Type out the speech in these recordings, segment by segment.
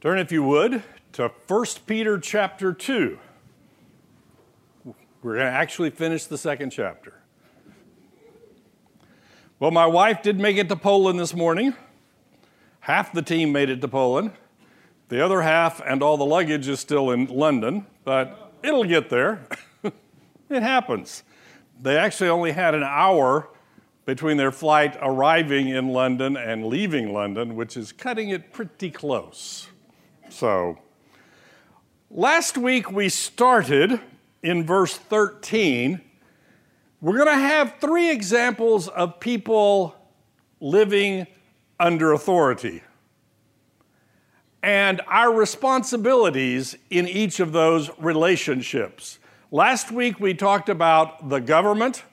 Turn, if you would, to 1 Peter chapter 2. We're going to actually finish the second chapter. Well, my wife did make it to Poland this morning. Half the team made it to Poland. The other half and all the luggage is still in London, but it'll get there. it happens. They actually only had an hour between their flight arriving in London and leaving London, which is cutting it pretty close. So, last week we started in verse 13. We're going to have three examples of people living under authority and our responsibilities in each of those relationships. Last week we talked about the government,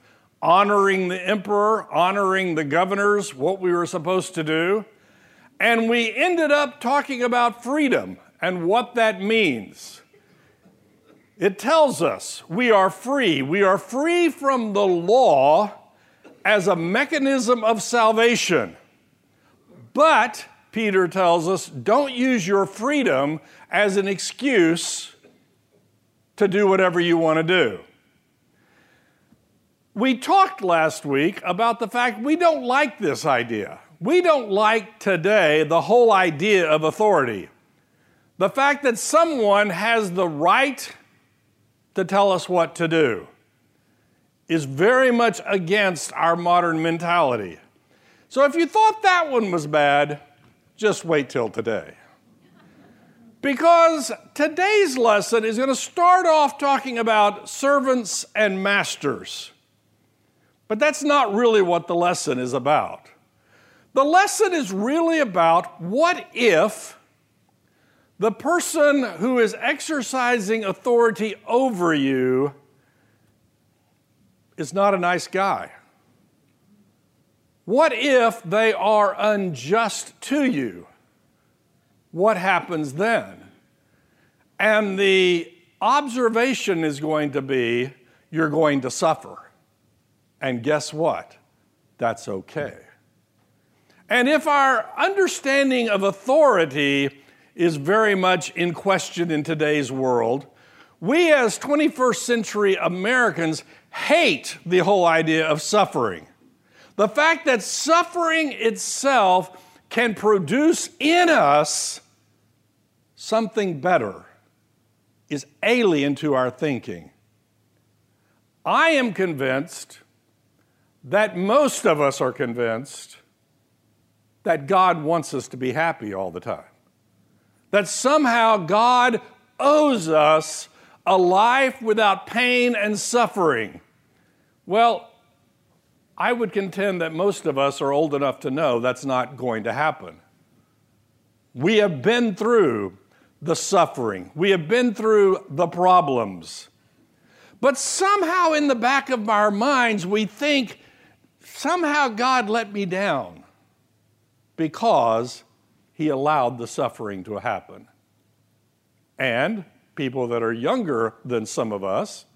honoring the emperor, honoring the governors, what we were supposed to do. And we ended up talking about freedom and what that means. It tells us we are free. We are free from the law as a mechanism of salvation. But, Peter tells us, don't use your freedom as an excuse to do whatever you want to do. We talked last week about the fact we don't like this idea. We don't like today the whole idea of authority. The fact that someone has the right to tell us what to do is very much against our modern mentality. So if you thought that one was bad, just wait till today. Because today's lesson is going to start off talking about servants and masters. But that's not really what the lesson is about. The lesson is really about what if the person who is exercising authority over you is not a nice guy. What if they are unjust to you? What happens then? And the observation is going to be you're going to suffer. And guess what? That's okay. And if our understanding of authority is very much in question in today's world, we as 21st century Americans hate the whole idea of suffering. The fact that suffering itself can produce in us something better is alien to our thinking. I am convinced that most of us are convinced that God wants us to be happy all the time. That somehow God owes us a life without pain and suffering. Well, I would contend that most of us are old enough to know that's not going to happen. We have been through the suffering, we have been through the problems. But somehow in the back of our minds, we think, somehow God let me down because he allowed the suffering to happen. And people that are younger than some of us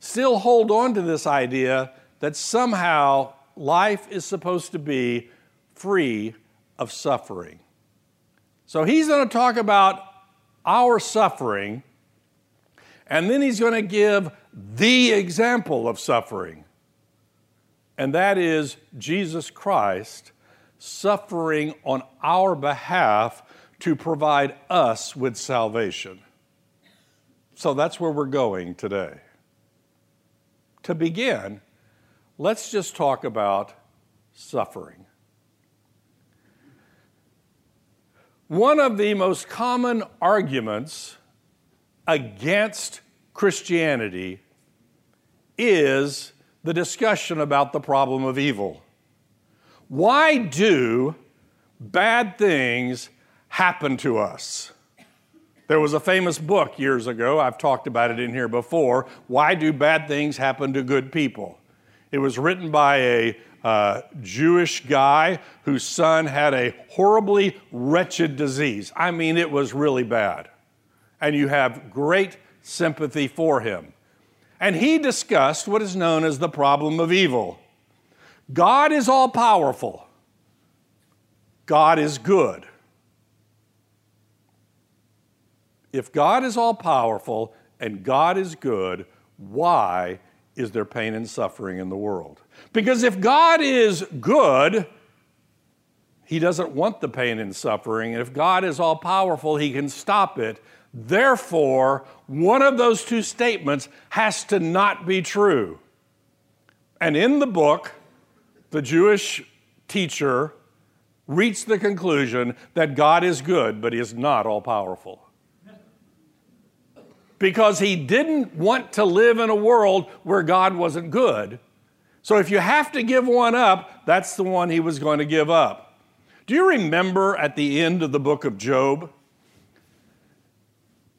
still hold on to this idea that somehow life is supposed to be free of suffering. So he's going to talk about our suffering, and then he's going to give the example of suffering, and that is Jesus Christ suffering on our behalf to provide us with salvation. So that's where we're going today. To begin, let's just talk about suffering. One of the most common arguments against Christianity is the discussion about the problem of evil. Why do bad things happen to us? There was a famous book years ago, I've talked about it in here before. Why do bad things happen to good people? It was written by a uh, Jewish guy whose son had a horribly wretched disease. I mean, it was really bad. And you have great sympathy for him. And he discussed what is known as the problem of evil. God is all powerful, God is good. If God is all powerful and God is good, why is there pain and suffering in the world? Because if God is good, he doesn't want the pain and suffering. And if God is all powerful, he can stop it. Therefore, one of those two statements has to not be true. And in the book, the Jewish teacher reached the conclusion that God is good, but he is not all powerful. Because he didn't want to live in a world where God wasn't good. So if you have to give one up, that's the one he was going to give up. Do you remember at the end of the book of Job?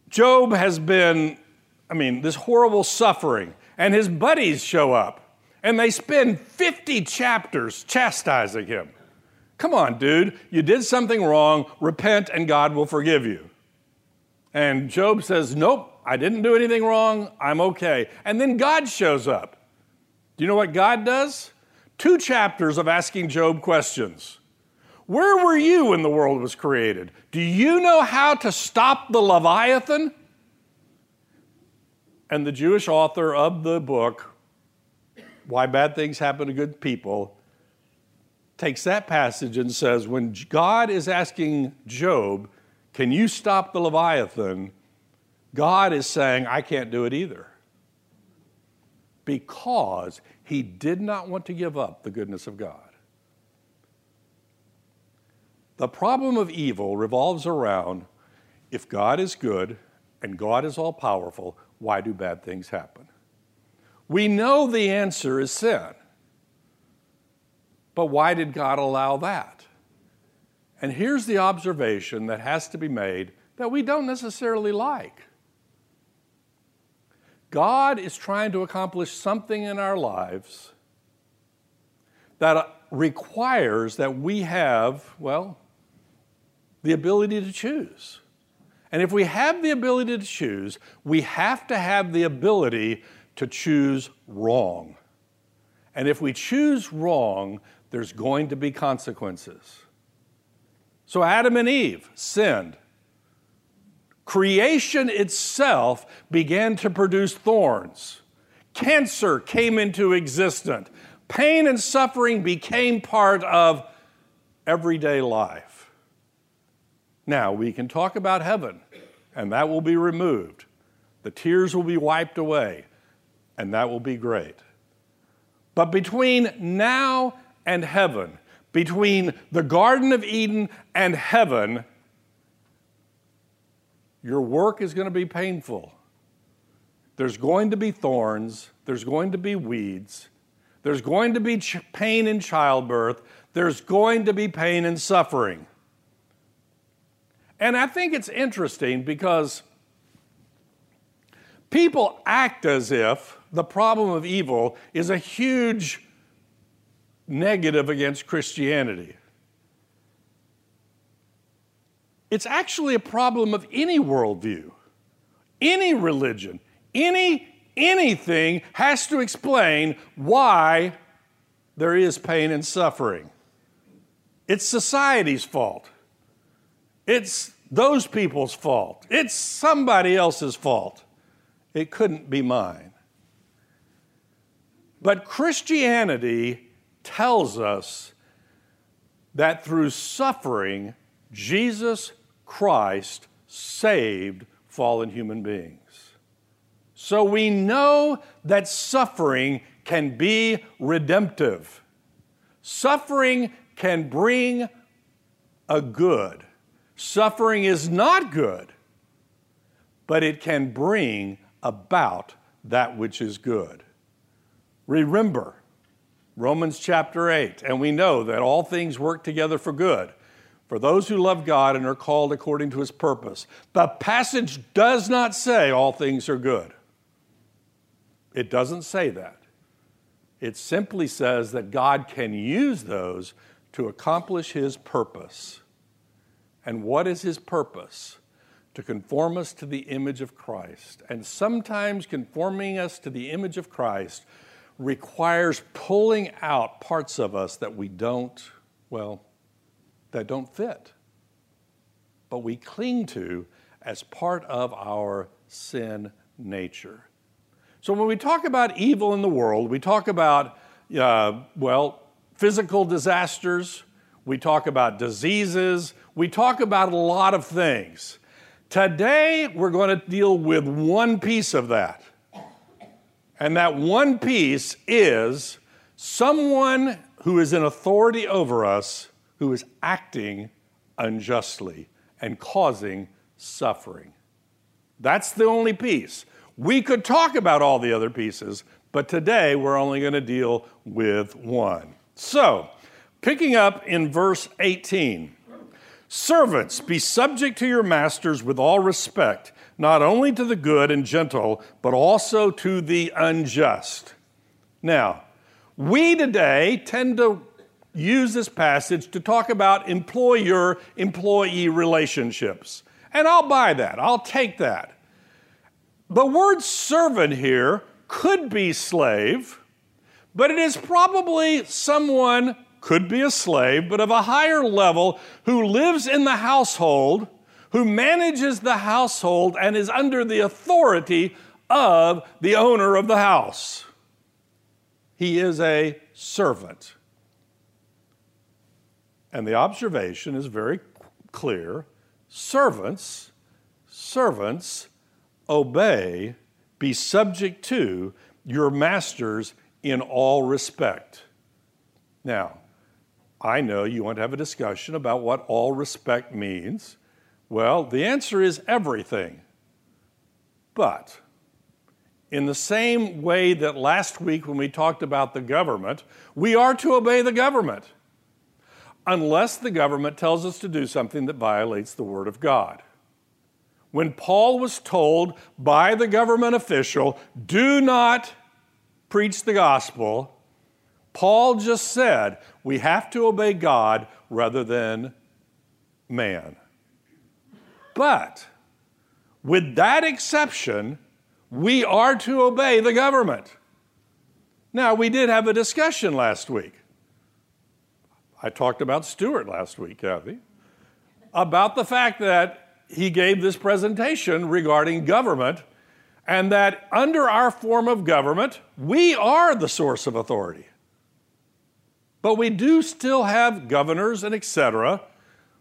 Job has been, I mean, this horrible suffering, and his buddies show up, and they spend 50 chapters chastising him. Come on, dude, you did something wrong, repent, and God will forgive you. And Job says, Nope, I didn't do anything wrong, I'm okay. And then God shows up. Do you know what God does? Two chapters of asking Job questions. Where were you when the world was created? Do you know how to stop the Leviathan? And the Jewish author of the book, Why Bad Things Happen to Good People, takes that passage and says, when God is asking Job, Can you stop the Leviathan? God is saying, I can't do it either. Because he did not want to give up the goodness of God. The problem of evil revolves around if God is good and God is all powerful, why do bad things happen? We know the answer is sin. But why did God allow that? And here's the observation that has to be made that we don't necessarily like. God is trying to accomplish something in our lives that uh, requires that we have, well, the ability to choose. And if we have the ability to choose, we have to have the ability to choose wrong. And if we choose wrong, there's going to be consequences. So Adam and Eve sinned. Creation itself began to produce thorns. Cancer came into existence. Pain and suffering became part of everyday life. Now, we can talk about heaven, and that will be removed. The tears will be wiped away, and that will be great. But between now and heaven, between the Garden of Eden and heaven, your work is going to be painful. There's going to be thorns, there's going to be weeds, there's going to be ch- pain in childbirth, there's going to be pain and suffering. And I think it's interesting because people act as if the problem of evil is a huge negative against Christianity. It's actually a problem of any worldview, any religion, any anything has to explain why there is pain and suffering. It's society's fault. It's those people's fault. It's somebody else's fault. It couldn't be mine. But Christianity tells us that through suffering, Jesus Christ saved fallen human beings. So we know that suffering can be redemptive. Suffering can bring a good. Suffering is not good, but it can bring about that which is good. Remember, Romans chapter 8, and we know that all things work together for good for those who love God and are called according to his purpose. The passage does not say all things are good. It doesn't say that. It simply says that God can use those to accomplish his purpose. And what is his purpose? To conform us to the image of Christ. And sometimes conforming us to the image of Christ requires pulling out parts of us that we don't, well, that don't fit. But we cling to as part of our sin nature. So when we talk about evil in the world, we talk about, uh, well, physical disasters, we talk about diseases, we talk about a lot of things. Today, we're going to deal with one piece of that. And that one piece is someone who is in authority over us who is acting unjustly and causing suffering. That's the only piece. We could talk about all the other pieces, but today we're only going to deal with one. So, picking up in verse 18 Servants, be subject to your masters with all respect, not only to the good and gentle, but also to the unjust. Now, we today tend to use this passage to talk about employer employee relationships. And I'll buy that, I'll take that. The word servant here could be slave, but it is probably someone, could be a slave, but of a higher level who lives in the household, who manages the household, and is under the authority of the owner of the house. He is a servant. And the observation is very clear servants, servants obey, be subject to your masters in all respect. Now, I know you want to have a discussion about what all respect means. Well, the answer is everything. But in the same way that last week when we talked about the government, we are to obey the government unless the government tells us to do something that violates the Word of God. When Paul was told by the government official, do not preach the gospel, Paul just said, we have to obey God rather than man. But with that exception, we are to obey the government. Now, we did have a discussion last week. I talked about Stewart last week, Kathy, about the fact that he gave this presentation regarding government and that under our form of government, we are the source of authority. But we do still have governors and etc.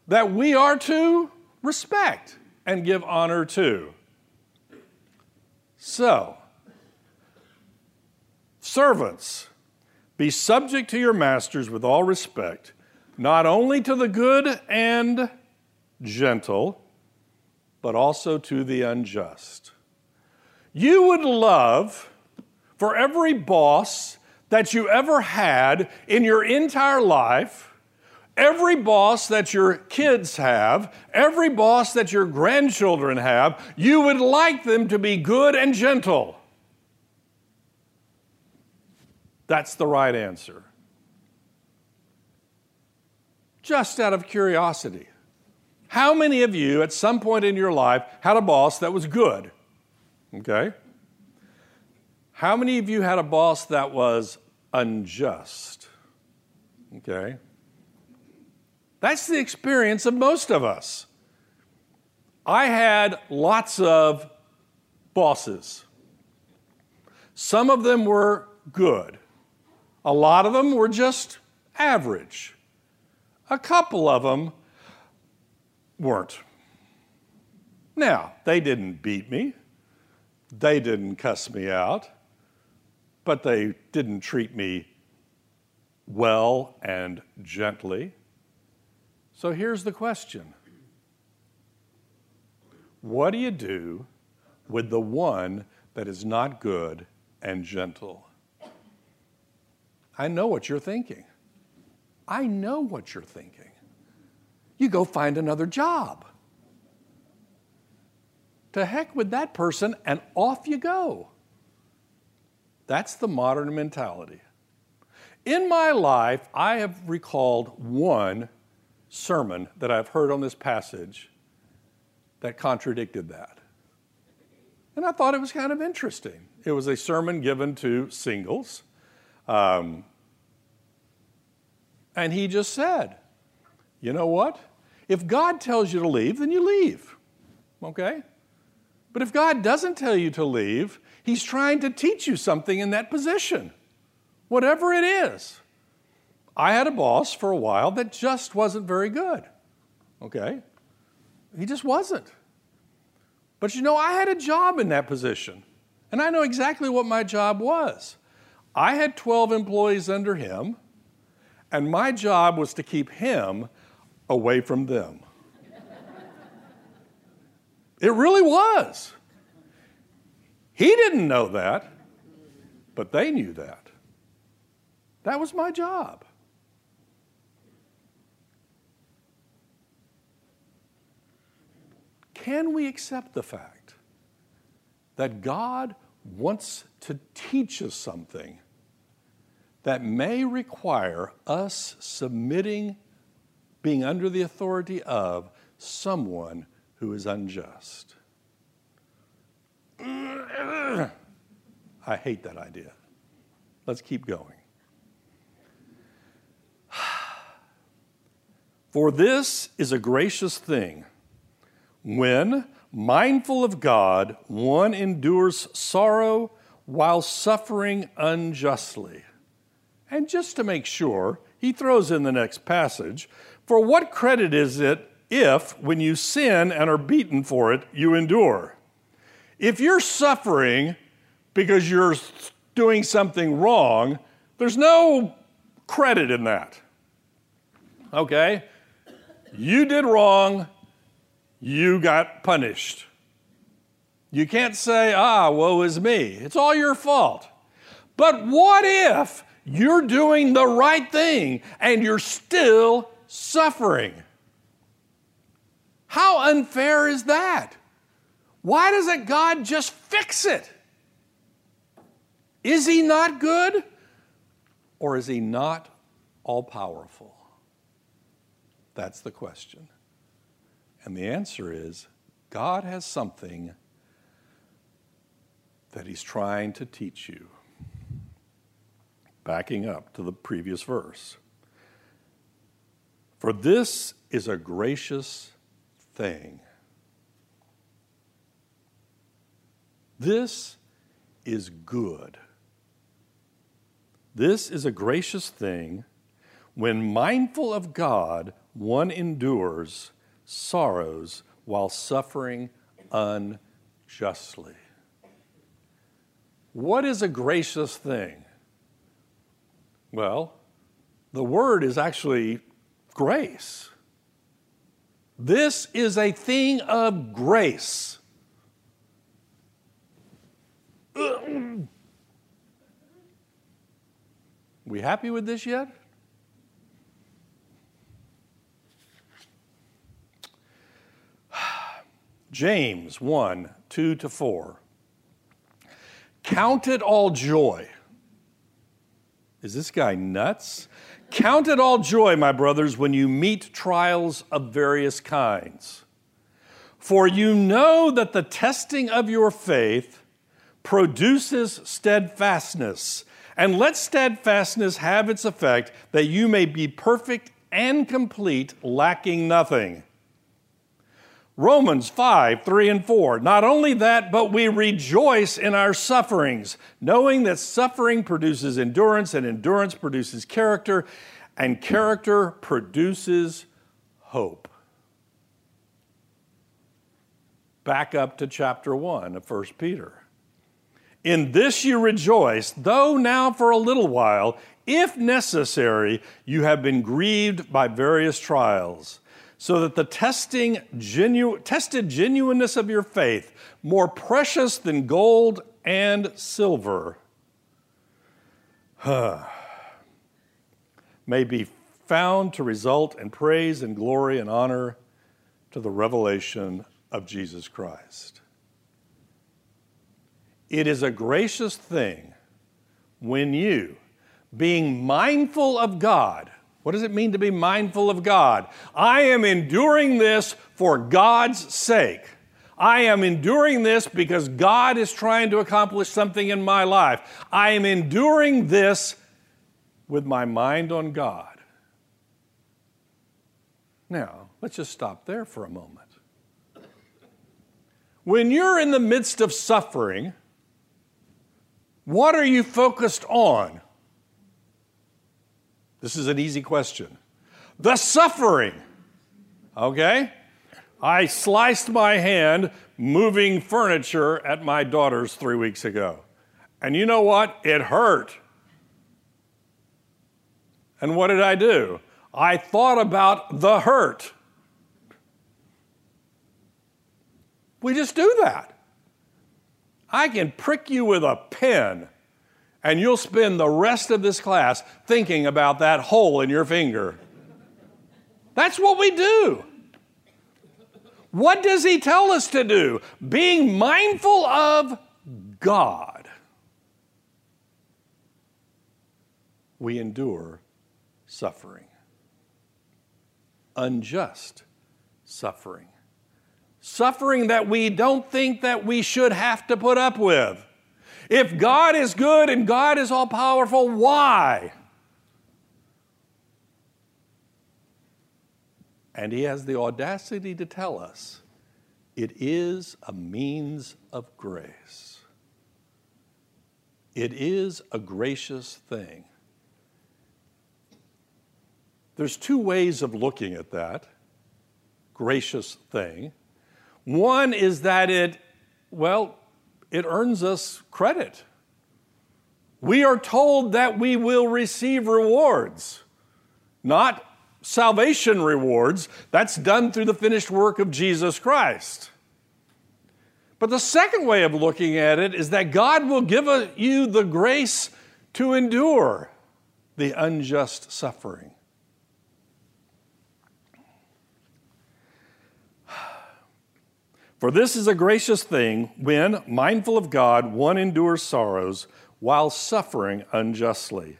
that we are to respect and give honor to. So, servants, be subject to your masters with all respect, not only to the good and gentle, but also to the unjust. You would love for every boss that you ever had in your entire life, every boss that your kids have, every boss that your grandchildren have, you would like them to be good and gentle. That's the right answer. Just out of curiosity, how many of you at some point in your life had a boss that was good? Okay? How many of you had a boss that was unjust? Okay? That's the experience of most of us. I had lots of bosses. Some of them were good. A lot of them were just average. A couple of them weren't. Now, they didn't beat me, they didn't cuss me out, but they didn't treat me well and gently. So here's the question What do you do with the one that is not good and gentle? I know what you're thinking. I know what you're thinking. You go find another job. To heck with that person, and off you go. That's the modern mentality. In my life, I have recalled one sermon that I've heard on this passage that contradicted that. And I thought it was kind of interesting. It was a sermon given to singles um, and he just said, you know what? If God tells you to leave, then you leave. okay? But if God doesn't tell you to leave, He's trying to teach you something in that position, whatever it is. I had a boss for a while that just wasn't very good, okay? He just wasn't. But you know, I had a job in that position, and I know exactly what my job was. I had 12 employees under him, and my job was to keep him away from them. it really was. He didn't know that, but they knew that. That was my job. Can we accept the fact that God wants to teach us something that may require us submitting, being under the authority of someone who is unjust? I hate that idea. Let's keep going. For this is a gracious thing when, mindful of God, one endures sorrow while suffering unjustly. And just to make sure, he throws in the next passage For what credit is it if, when you sin and are beaten for it, you endure? If you're suffering because you're doing something wrong, there's no credit in that. Okay? You did wrong, you got punished. You can't say, ah, woe is me. It's all your fault. But what if you're doing the right thing and you're still suffering? How unfair is that? Why doesn't God just fix it? Is He not good? Or is He not all powerful? That's the question. And the answer is God has something that He's trying to teach you. Backing up to the previous verse. For this is a gracious thing. This is good. This is a gracious thing when mindful of God, one endures sorrows while suffering unjustly. What is a gracious thing? Well, the word is actually grace. This is a thing of grace. We happy with this yet? James 1 2 to 4. Count it all joy. Is this guy nuts? Count it all joy, my brothers, when you meet trials of various kinds. For you know that the testing of your faith produces steadfastness. And let steadfastness have its effect, that you may be perfect and complete, lacking nothing. Romans 5, 3 and 4. Not only that, but we rejoice in our sufferings, knowing that suffering produces endurance, and endurance produces character, and character produces hope. Back up to chapter 1 of 1 Peter. In this you rejoice, though now for a little while, if necessary, you have been grieved by various trials so that the testing genu- tested genuineness of your faith, more precious than gold and silver, may be found to result in praise and glory and honor to the revelation of Jesus Christ. It is a gracious thing when you, being mindful of God, what does it mean to be mindful of God? I am enduring this for God's sake. I am enduring this because God is trying to accomplish something in my life. I am enduring this with my mind on God. Now, let's just stop there for a moment. When you're in the midst of suffering, what are you focused on? This is an easy question. The suffering. Okay? I sliced my hand moving furniture at my daughter's three weeks ago. And you know what? It hurt. And what did I do? I thought about the hurt. We just do that. I can prick you with a pen, and you'll spend the rest of this class thinking about that hole in your finger. That's what we do. What does he tell us to do? Being mindful of God. We endure suffering, unjust suffering, suffering that we don't think that we should have to put up with. If God is good and God is all powerful, why? And he has the audacity to tell us it is a means of grace. It is a gracious thing. There's two ways of looking at that gracious thing. One is that it, well, it earns us credit. We are told that we will receive rewards, not salvation rewards. That's done through the finished work of Jesus Christ. But the second way of looking at it is that God will give you the grace to endure the unjust suffering. For this is a gracious thing when, mindful of God, one endures sorrows while suffering unjustly.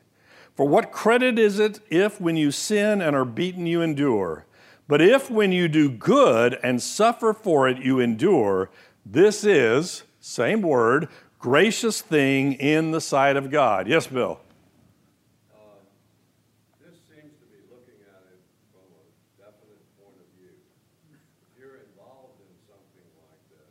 For what credit is it if, when you sin and are beaten, you endure? But if, when you do good and suffer for it, you endure, this is, same word, gracious thing in the sight of God. Yes, Bill. Uh huh. In a lot of situations, you've got to take action.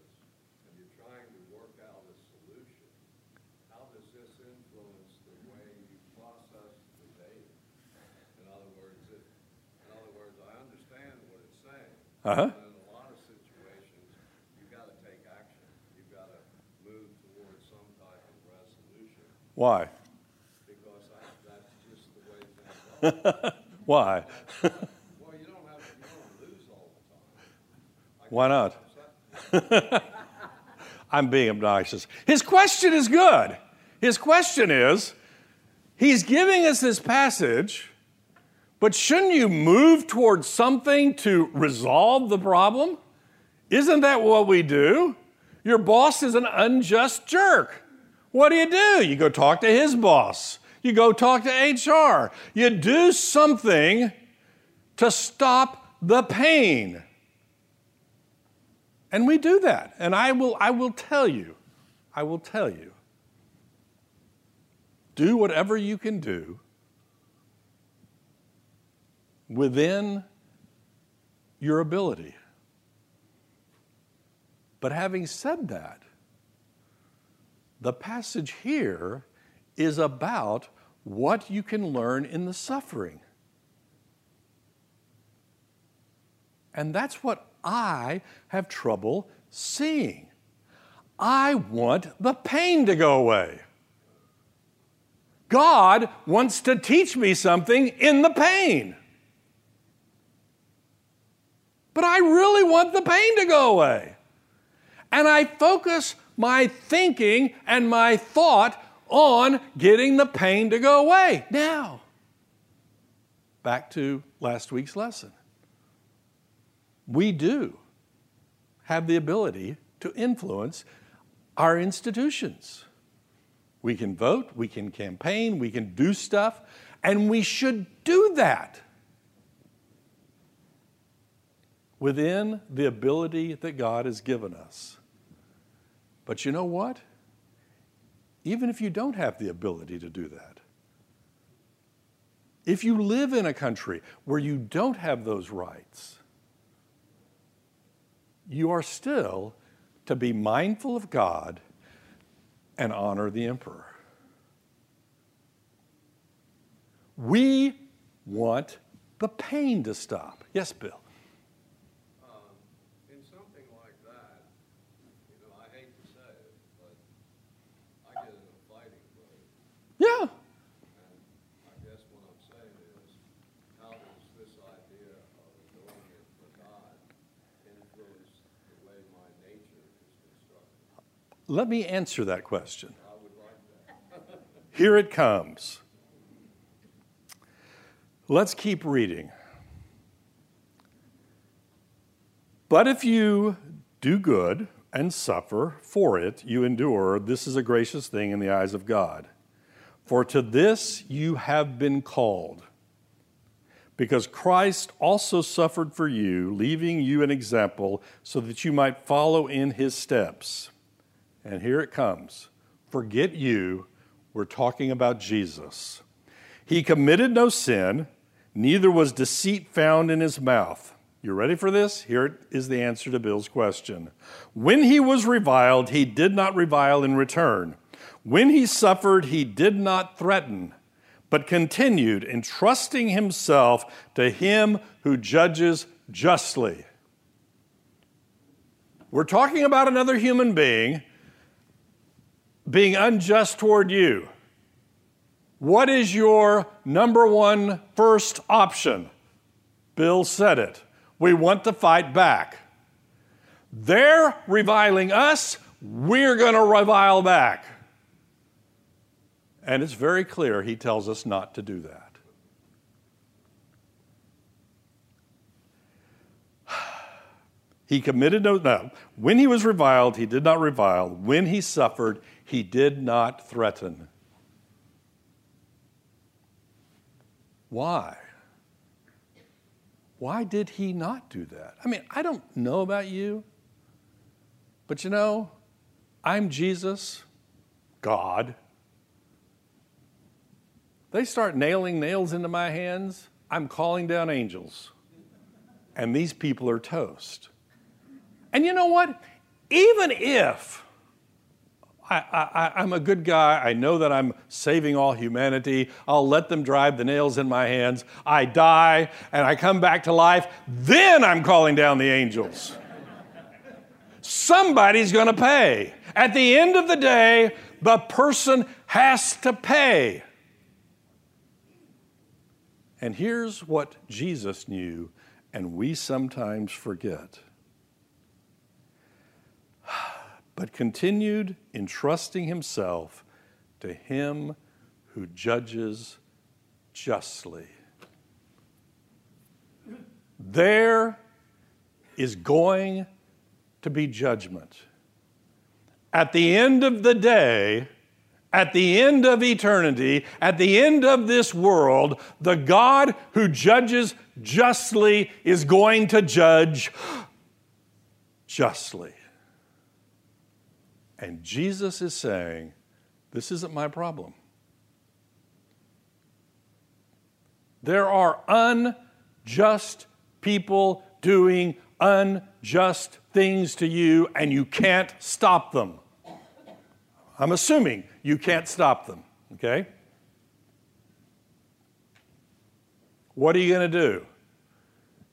You've got to move towards some type Uh-huh. of resolution. Why? Because I, that's just the way things are. Why? well, you don't have to, you don't lose all the time. Why not? I'm being obnoxious. His question is good. His question is he's giving us this passage but shouldn't you move towards something to resolve the problem? Isn't that what we do? Your boss is an unjust jerk. What do you do? You go talk to his boss. You go talk to HR. You do something to stop the pain. And we do that. And I will, I will tell you, I will tell you, do whatever you can do within your ability. But having said that, the passage here is about what you can learn in the suffering. And that's what I have trouble seeing. I want the pain to go away. God wants to teach me something in the pain but I really want the pain to go away. And I focus my thinking and my thought on getting the pain to go away. Now, back to last week's lesson. We do have the ability to influence our institutions. We can vote, we can campaign, we can do stuff, and we should do that. Within the ability that God has given us. But you know what? Even if you don't have the ability to do that, if you live in a country where you don't have those rights, you are still to be mindful of God and honor the emperor. We want the pain to stop. Yes, Bill. Um, in something like that, you know, I hate to say it, but I get in a fighting mode. Yeah. And I guess what I'm saying is, how does this idea of doing it for God influence the way my nature is constructed? Let me answer that question. Here it comes. Let's keep reading. But if you do good and suffer for it, you endure. This is a gracious thing in the eyes of God. For to this you have been called. Because Christ also suffered for you, leaving you an example so that you might follow in his steps. And here it comes. Forget you. We're talking about Jesus. He committed no sin, neither was deceit found in his mouth. You ready for this? Here is the answer to Bill's question. When he was reviled, he did not revile in return. When he suffered, he did not threaten, but continued entrusting himself to him who judges justly. We're talking about another human being being unjust toward you. What is your number one first option? Bill said it. We want to fight back. They're reviling us, we're going to revile back. And it's very clear he tells us not to do that. He committed no, no. When he was reviled, he did not revile. When he suffered, he did not threaten. Why? Why did he not do that? I mean, I don't know about you, but you know, I'm Jesus, God. They start nailing nails into my hands, I'm calling down angels. And these people are toast. And you know what? Even if I, am a good guy, I know that I'm saving all humanity, I'll let them drive the nails in my hands, I die, and I come back to life, then I'm calling down the angels. Somebody's going to pay. At the end of the day, the person has to pay. And here's what Jesus knew, and we sometimes forget but continued entrusting himself to him who judges justly. There is going to be judgment. At the end of the day, at the end of eternity, at the end of this world, the God who judges justly is going to judge justly. And Jesus is saying, This isn't my problem. There are unjust people doing unjust things to you, and you can't stop them. I'm assuming you can't stop them, okay? What are you going to do?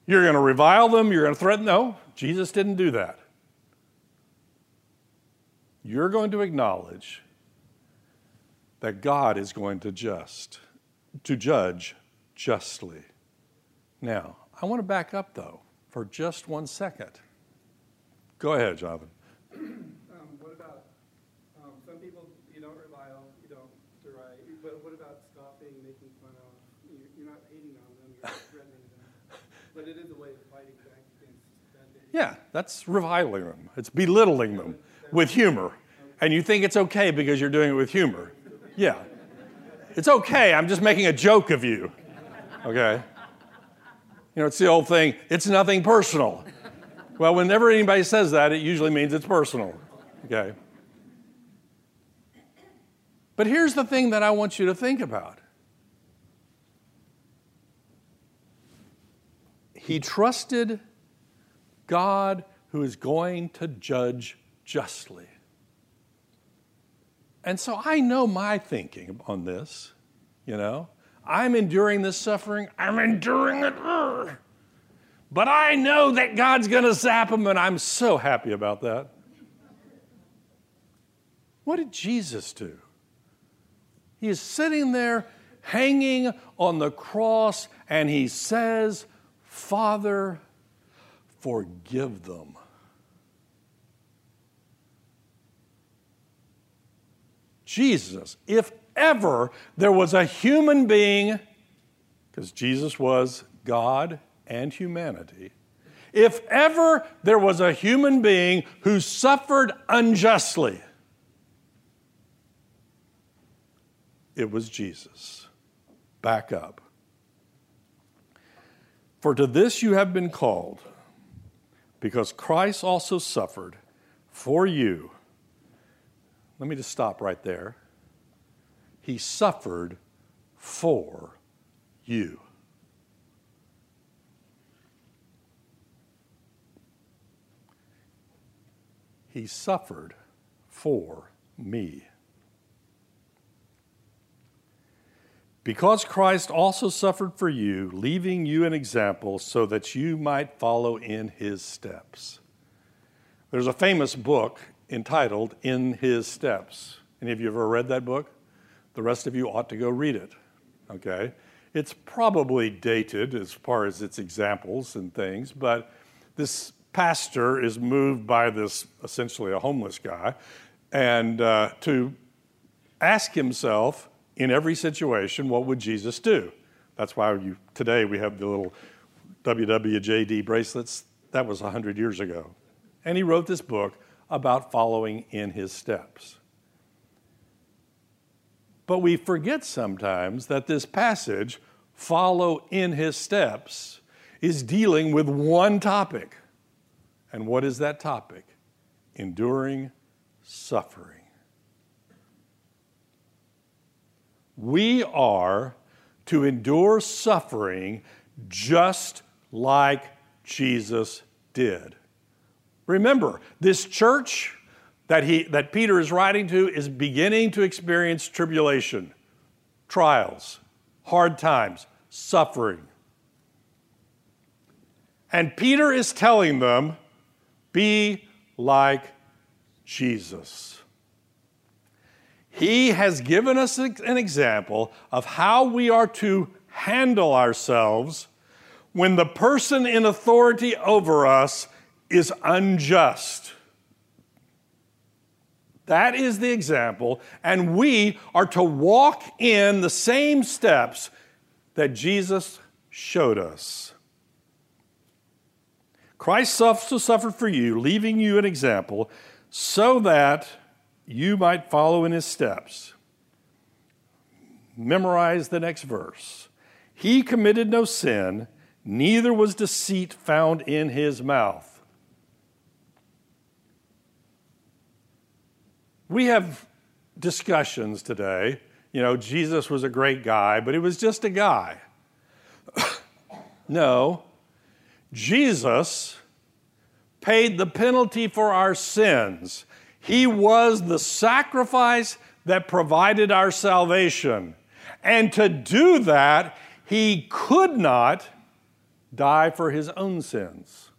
You're going to revile them? You're going to threaten? No, Jesus didn't do that you're going to acknowledge that God is going to just to judge justly. Now, I want to back up though for just one second. Go ahead, Jonathan. Um, what about um, some people you don't revile, you don't deride, but what about scoffing, making fun of? You're, you're not hating on them, you're threatening them. But it is a way of fighting back against behavior. Yeah, that's reviling them. It's belittling them with humor. And you think it's okay because you're doing it with humor. Yeah. It's okay. I'm just making a joke of you. Okay? You know, it's the old thing, it's nothing personal. Well, whenever anybody says that, it usually means it's personal. Okay? But here's the thing that I want you to think about. He trusted God who is going to judge justly. And so I know my thinking on this, you know. I'm enduring this suffering, I'm enduring it. But I know that God's going to zap him, and I'm so happy about that. What did Jesus do? He is sitting there hanging on the cross, and he says, Father, forgive them. Jesus, if ever there was a human being, because Jesus was God and humanity, if ever there was a human being who suffered unjustly, it was Jesus. Back up. For to this you have been called, because Christ also suffered for you. Let me just stop right there. He suffered for you. He suffered for me. Because Christ also suffered for you, leaving you an example so that you might follow in his steps. There's a famous book entitled In His Steps. Any of you ever read that book? The rest of you ought to go read it. Okay? It's probably dated as far as its examples and things, but this pastor is moved by this essentially a homeless guy and uh, to ask himself, in every situation, what would Jesus do? That's why you, today we have the little WWJD bracelets. That was 100 years ago. And he wrote this book about following in his steps. But we forget sometimes that this passage, follow in his steps, is dealing with one topic. And what is that topic? Enduring suffering. We are to endure suffering just like Jesus did. Remember, this church that, he, that Peter is writing to is beginning to experience tribulation, trials, hard times, suffering. And Peter is telling them, be like Jesus. He has given us an example of how we are to handle ourselves when the person in authority over us is unjust. That is the example, and we are to walk in the same steps that Jesus showed us. Christ also suffered for you, leaving you an example, so that you might follow in his steps. Memorize the next verse. He committed no sin, neither was deceit found in his mouth. We have discussions today. You know, Jesus was a great guy, but he was just a guy. no, Jesus paid the penalty for our sins. He was the sacrifice that provided our salvation. And to do that, he could not die for his own sins.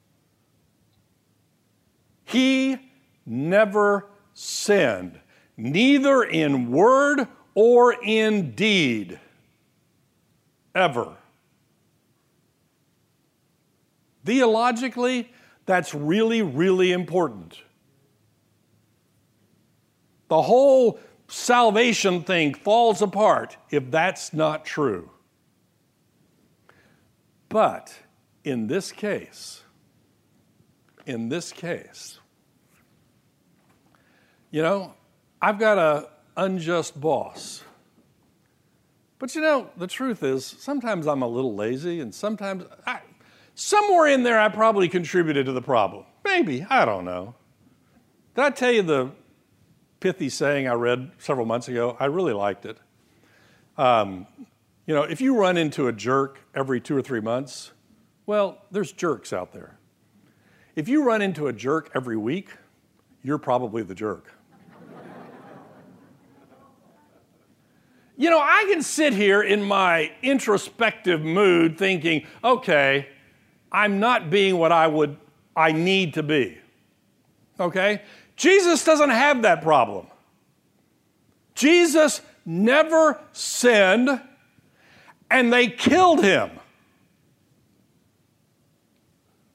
He never sinned, neither in word or in deed, ever. Theologically, that's really, really important. The whole salvation thing falls apart if that's not true. But in this case, in this case, you know, I've got an unjust boss. But you know, the truth is, sometimes I'm a little lazy, and sometimes I, somewhere in there I probably contributed to the problem. Maybe, I don't know. Did I tell you the pithy saying I read several months ago. I really liked it. Um, you know, if you run into a jerk every two or three months, well, there's jerks out there. If you run into a jerk every week, you're probably the jerk. You know, I can sit here in my introspective mood thinking, okay, I'm not being what I would I need to be. Okay? Jesus doesn't have that problem. Jesus never sinned and they killed him.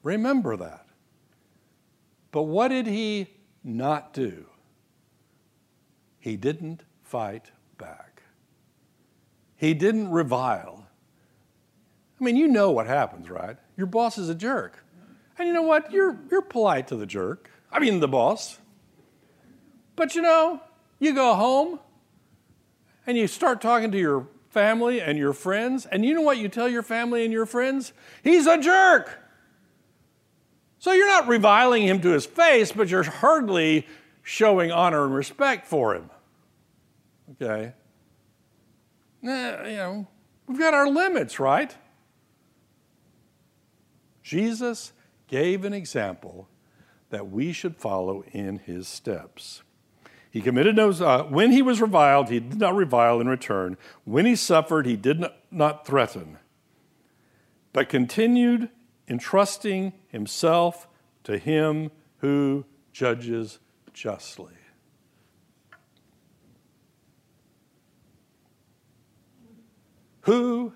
Remember that. But what did he not do? He didn't fight. He didn't revile. I mean, you know what happens, right? Your boss is a jerk. And you know what? You're, you're polite to the jerk. I mean, the boss. But you know, you go home and you start talking to your family and your friends, and you know what you tell your family and your friends? He's a jerk. So you're not reviling him to his face, but you're hardly showing honor and respect for him. Okay? Eh, you know, we've got our limits, right? Jesus gave an example that we should follow in his steps. He committed no, uh, when he was reviled, he did not revile in return. When he suffered, he did not, not threaten, but continued entrusting himself to him who judges justly. Who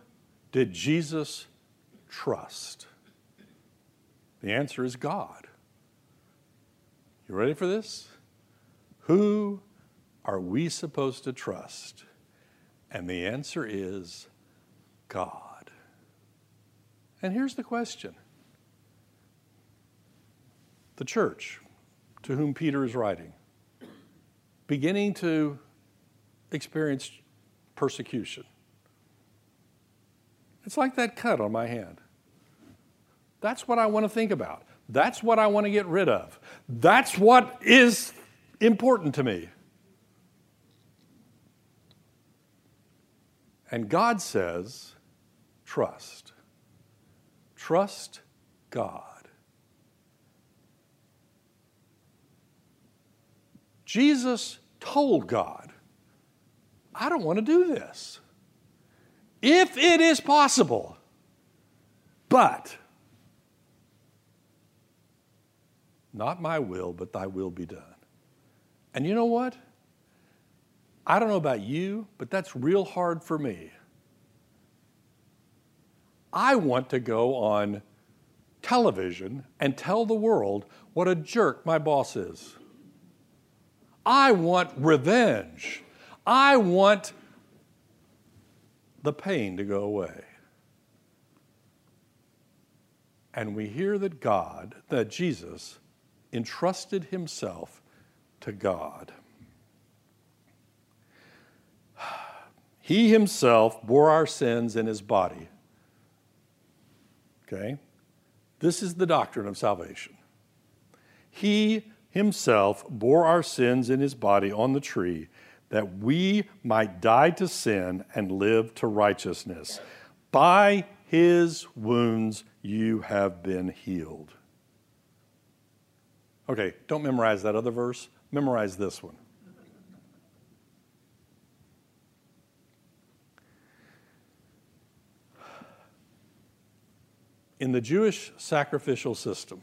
did Jesus trust? The answer is God. You ready for this? Who are we supposed to trust? And the answer is God. And here's the question the church to whom Peter is writing, beginning to experience persecution. It's like that cut on my hand. That's what I want to think about. That's what I want to get rid of. That's what is important to me. And God says, trust. Trust God. Jesus told God, I don't want to do this. If it is possible, but not my will, but thy will be done. And you know what? I don't know about you, but that's real hard for me. I want to go on television and tell the world what a jerk my boss is. I want revenge. I want the pain to go away. And we hear that God, that Jesus, entrusted himself to God. He himself bore our sins in his body Okay? This is the doctrine of salvation. He himself bore our sins in his body on the tree that we might die to sin and live to righteousness. By his wounds you have been healed. Okay, don't memorize that other verse, memorize this one. In the Jewish sacrificial system,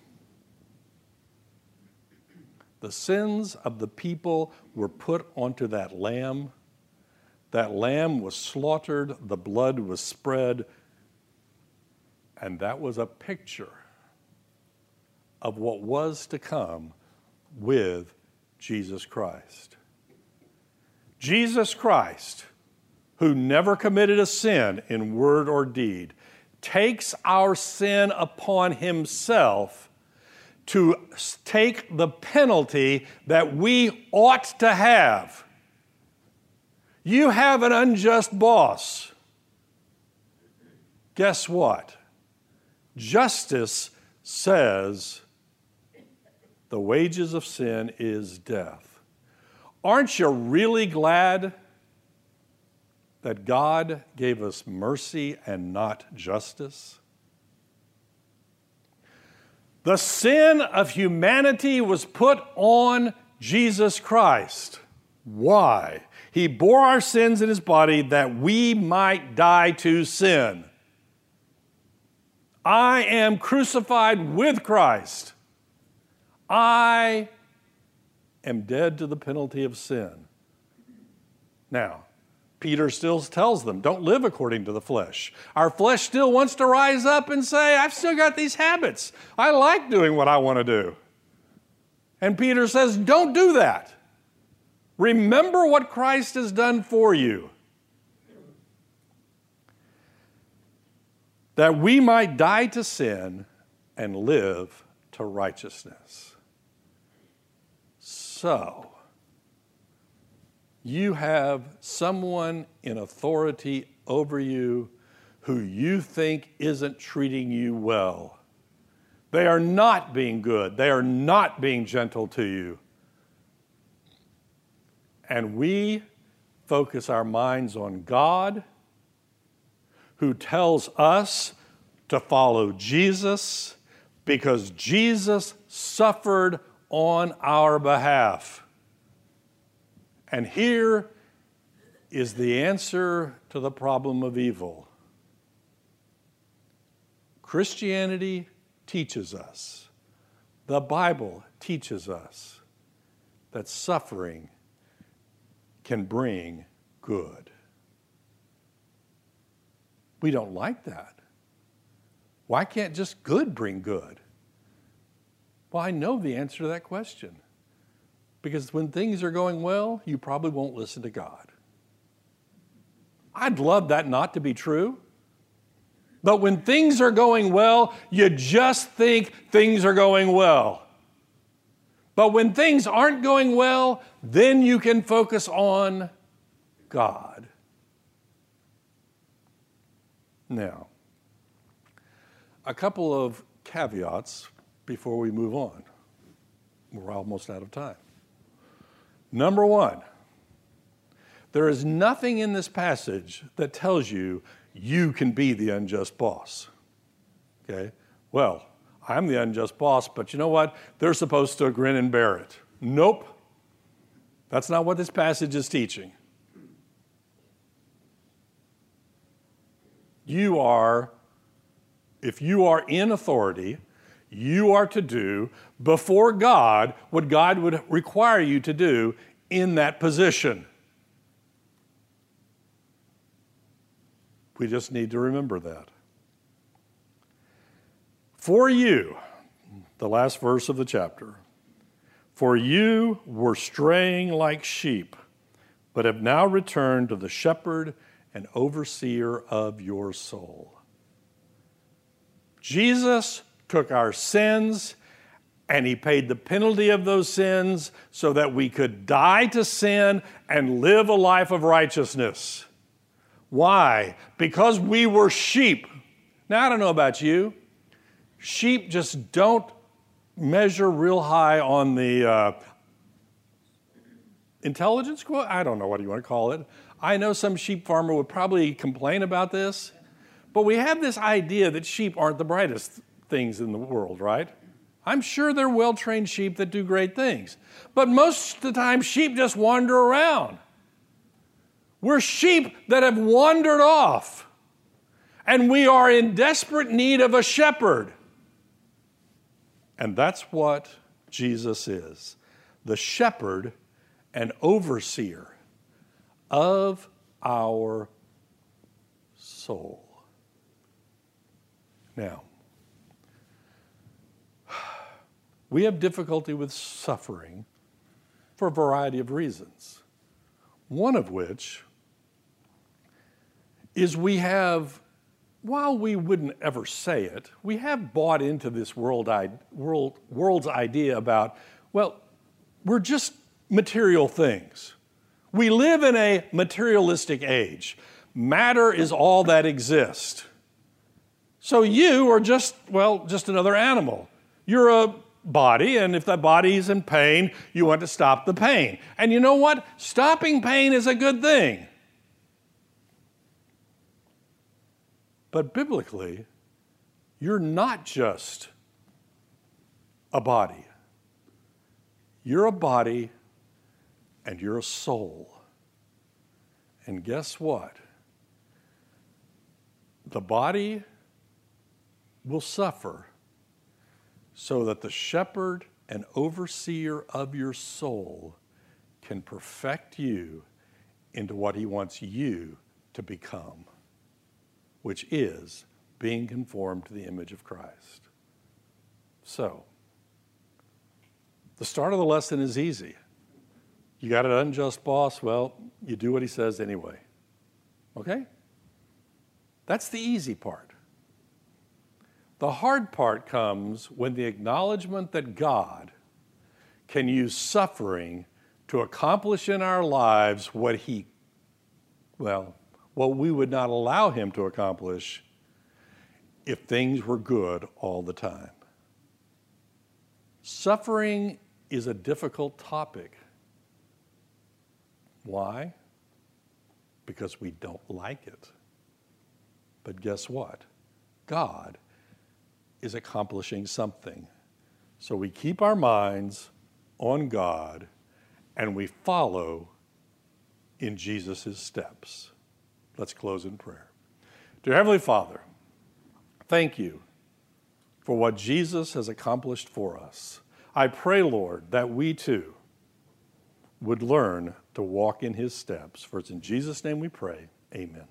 the sins of the people were put onto that lamb. That lamb was slaughtered, the blood was spread, and that was a picture of what was to come with Jesus Christ. Jesus Christ, who never committed a sin in word or deed, takes our sin upon himself to take the penalty that we ought to have. You have an unjust boss. Guess what? Justice says the wages of sin is death. Aren't you really glad that God gave us mercy and not justice? The sin of humanity was put on Jesus Christ. Why? He bore our sins in his body that we might die to sin. I am crucified with Christ. I am dead to the penalty of sin. Now, Peter still tells them, don't live according to the flesh. Our flesh still wants to rise up and say, I've still got these habits. I like doing what I want to do. And Peter says, don't do that. Remember what Christ has done for you. That we might die to sin and live to righteousness. So, you have someone in authority over you who you think isn't treating you well. They are not being good, they are not being gentle to you. And we focus our minds on God, who tells us to follow Jesus because Jesus suffered on our behalf. And here is the answer to the problem of evil. Christianity teaches us, the Bible teaches us that suffering can bring good. We don't like that. Why can't just good bring good? Well, I know the answer to that question. Because when things are going well, you probably won't listen to God. I'd love that not to be true. But when things are going well, you just think things are going well. But when things aren't going well, then you can focus on God. Now, a couple of caveats before we move on. We're almost out of time. Number one, there is nothing in this passage that tells you you can be the unjust boss. Okay? Well, I'm the unjust boss, but you know what? They're supposed to grin and bear it. Nope. That's not what this passage is teaching. You are, if you are in authority, you are to do before God what God would require you to do in that position. We just need to remember that. For you, the last verse of the chapter, for you were straying like sheep, but have now returned to the shepherd and overseer of your soul. Jesus took our sins and he paid the penalty of those sins so that we could die to sin and live a life of righteousness. Why? Because we were sheep. Now, I don't know about you. Sheep just don't measure real high on the uh, intelligence quote. I don't know what you want to call it. I know some sheep farmer would probably complain about this, but we have this idea that sheep aren't the brightest things in the world, right? I'm sure they're well trained sheep that do great things. But most of the time, sheep just wander around. We're sheep that have wandered off, and we are in desperate need of a shepherd. And that's what Jesus is the shepherd and overseer of our soul. Now, We have difficulty with suffering for a variety of reasons. One of which is we have, while we wouldn't ever say it, we have bought into this world, world, world's idea about, well, we're just material things. We live in a materialistic age. Matter is all that exists. So you are just, well, just another animal. You're a body, and if the body is in pain, you want to stop the pain. And you know what? Stopping pain is a good thing. But biblically, you're not just a body, You're a body and you're a soul. And guess what? The body will suffer so that the shepherd and overseer of your soul can perfect you into what he wants you to become, which is being conformed to the image of Christ. So, the start of the lesson is easy. You got an unjust boss? Well, you do what he says anyway. Okay? That's the easy part. The hard part comes when the acknowledgement that God can use suffering to accomplish in our lives what he, well, what we would not allow him to accomplish if things were good all the time. Suffering is a difficult topic. Why? Because we don't like it. But guess what? God is accomplishing something. So we keep our minds on God and we follow in Jesus' steps. Let's close in prayer. Dear Heavenly Father, thank you for what Jesus has accomplished for us. I pray, Lord, that we too would learn to walk in his steps. For it's in Jesus' name we pray. Amen.